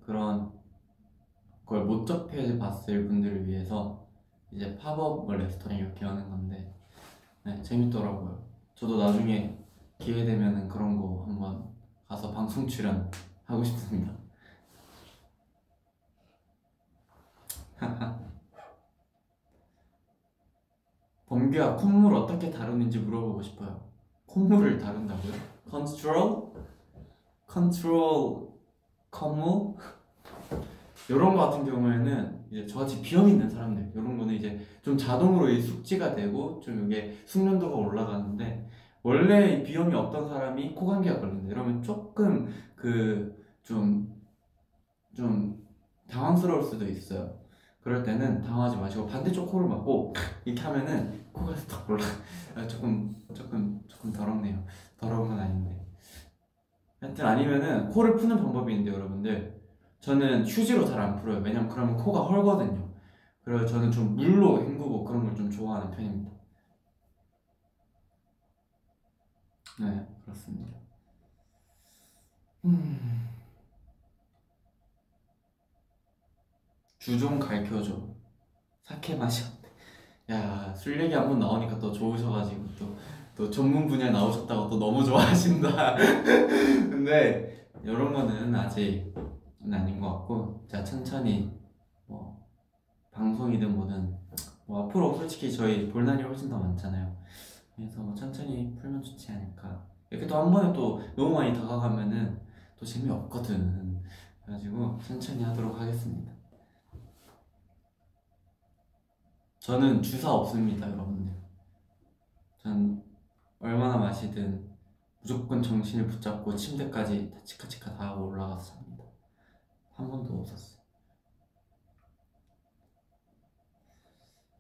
그런 걸 못 접해 봤을 분들을 위해서 이제 팝업 뭐 레스토랑 이렇게 하는 건데 네, 재밌더라고요. 저도 나중에 기회 되면은 그런 거 한번 가서 방송 출연 하고 싶습니다. 범규야 콧물 어떻게 다루는지 물어보고 싶어요. 콧물을 다룬다고요? 컨트롤? 컨트롤 콧물? 이런 거 같은 경우에는 이제 저같이 비염 있는 사람들 이런 거는 이제 좀 자동으로 이 숙지가 되고 좀 이게 숙련도가 올라가는데 원래 이 비염이 없던 사람이 코감기가 걸린다 이러면 조금 그 좀좀 당황스러울 수도 있어요. 그럴 때는 당황하지 마시고 반대쪽 코를 막고 이렇게 하면은 코가 딱 올라 아, 조금 조금 조금 더럽네요. 더러운 건 아닌데 하여튼 아니면은 코를 푸는 방법이 있는데 여러분들 저는 휴지로 잘 안 풀어요. 왜냐면 그러면 코가 헐거든요. 그래서 저는 좀 물로 헹구고 그런 걸 좀 좋아하는 편입니다. 네, 그렇습니다. 음. 주좀 가르쳐줘. 사케 맛이 어때? 야, 술 얘기 한번 나오니까 또 좋으셔가지고 또, 또 전문 분야 나오셨다고 또 너무 좋아하신다. 근데 이런 거는 아직은 아닌 것 같고, 제가 천천히 뭐 방송이든 뭐든 뭐 앞으로 솔직히 저희 볼 날이 훨씬 더 많잖아요. 그래서 뭐 천천히 풀면 좋지 않을까. 이렇게 또 한 번에 또 너무 많이 다가가면은 또 재미없거든. 그래가지고 천천히 하도록 하겠습니다. 저는 주사 없습니다, 여러분들. 전 얼마나 마시든 무조건 정신을 붙잡고 침대까지 다 치카치카 다 하고 올라가서 잡니다. 한 번도 없었어요.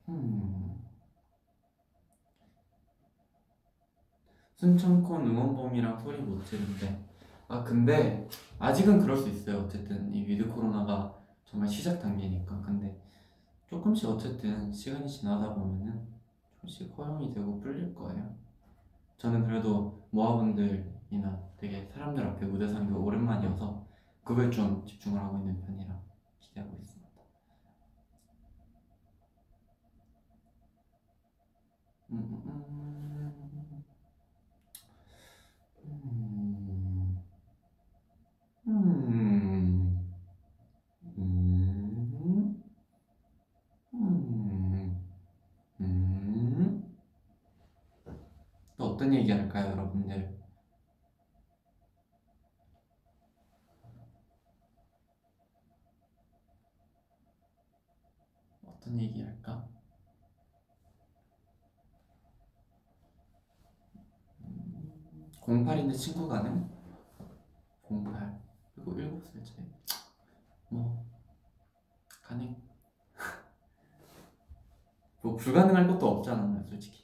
음. 순천콘 응원봉이랑 소리 못 지른데 아 근데 아직은 그럴 수 있어요 어쨌든 이 with 코로나가 정말 시작 단계니까 근데 조금씩 어쨌든 시간이 지나다 보면은 조금씩 허용이 되고 풀릴 거예요 저는 그래도 모아분들이나 되게 사람들 앞에 무대 게 오랜만이어서 그걸 좀 집중을 하고 있는 편이라 기대하고 있습니다 음, 음, 음. 어떤 얘기 할까요, 여러분들? 어떤 얘기 할까? 08인데 친구 가능? 08 그리고 7살 차이 뭐 가능 뭐 불가능할 것도 없잖아요 솔직히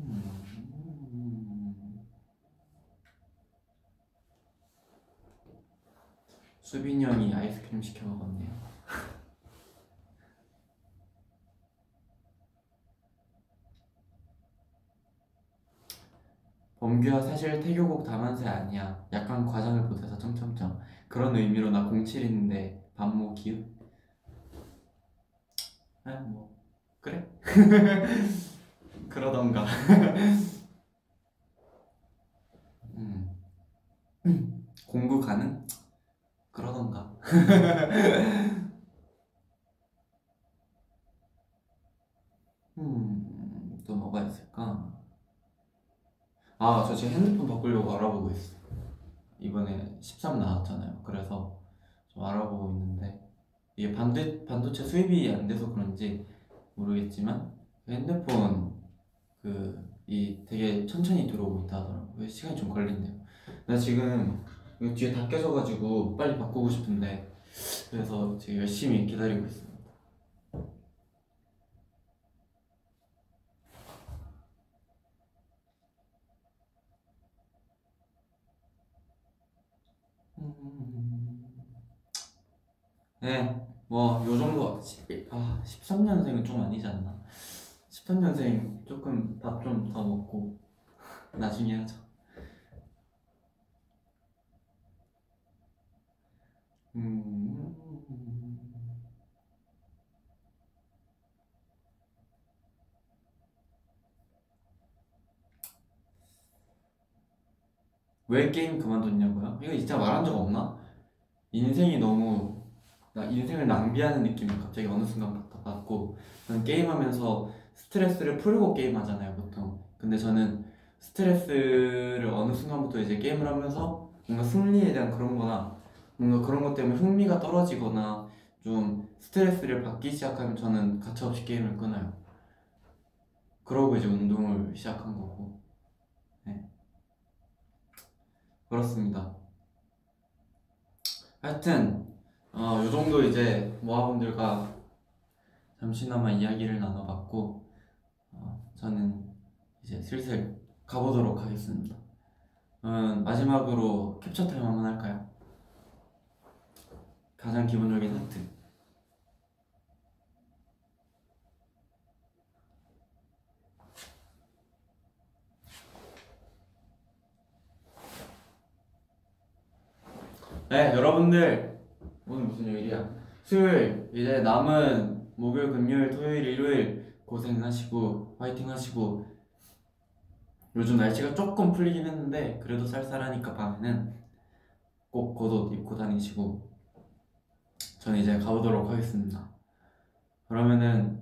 음. 수빈이 형이 아이스크림 시켜 먹었네요 범규야 사실 태교곡 다만세 아니야 약간 과장을 보태서 점점점 그런 의미로 나 07인데 반모 기읍? 아뭐 그래? 그러던가 음. 공부 가능? 그러던가 음, 또 뭐가 있을까? 아, 저 지금 핸드폰 바꾸려고 알아보고 있어요. 이번에 13 나왔잖아요. 그래서 좀 알아보고 있는데 이게 반도, 반도체 수입이 안 돼서 그런지 모르겠지만 그 핸드폰 그 이 되게 천천히 들어오고 있다 하더라고요. 시간이 좀 걸린대요. 나 지금 이거 뒤에 다 껴져가지고 빨리 바꾸고 싶은데 그래서 지금 열심히 기다리고 있습니다. 네, 뭐, 요 정도, 아, 13년생은 좀 아니지 않나? 13년생 조금 밥 좀 더 먹고, 나중에 하죠. 음, 왜 게임 그만뒀냐고요? 이거 진짜 말한 적 없나? 인생이 너무 나 인생을 낭비하는 느낌을 갑자기 어느 순간부터 받고 저는 게임하면서 스트레스를 풀고 게임하잖아요 보통 근데 저는 스트레스를 어느 순간부터 이제 게임을 하면서 뭔가 승리에 대한 그런 거나 뭔가 그런 것 때문에 흥미가 떨어지거나 좀 스트레스를 받기 시작하면 저는 가차없이 게임을 끊어요 그러고 이제 운동을 시작한 거고 네. 그렇습니다 하여튼 어, 요 정도 이제 모아분들과 잠시나마 이야기를 나눠봤고 어, 저는 이제 슬슬 가보도록 하겠습니다. 음, 마지막으로 캡처 타임 한번 할까요? 가장 기본적인 하트. 네, 여러분들 오늘 무슨 요일이야? 수요일 이제 남은 목요일, 금요일, 토요일, 일요일 고생하시고 화이팅 하시고 요즘 날씨가 조금 풀리긴 했는데 그래도 쌀쌀하니까 밤에는 꼭 겉옷 입고 다니시고 저는 이제 가보도록 하겠습니다. 그러면은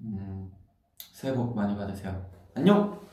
음, 새해 복 많이 받으세요. 안녕.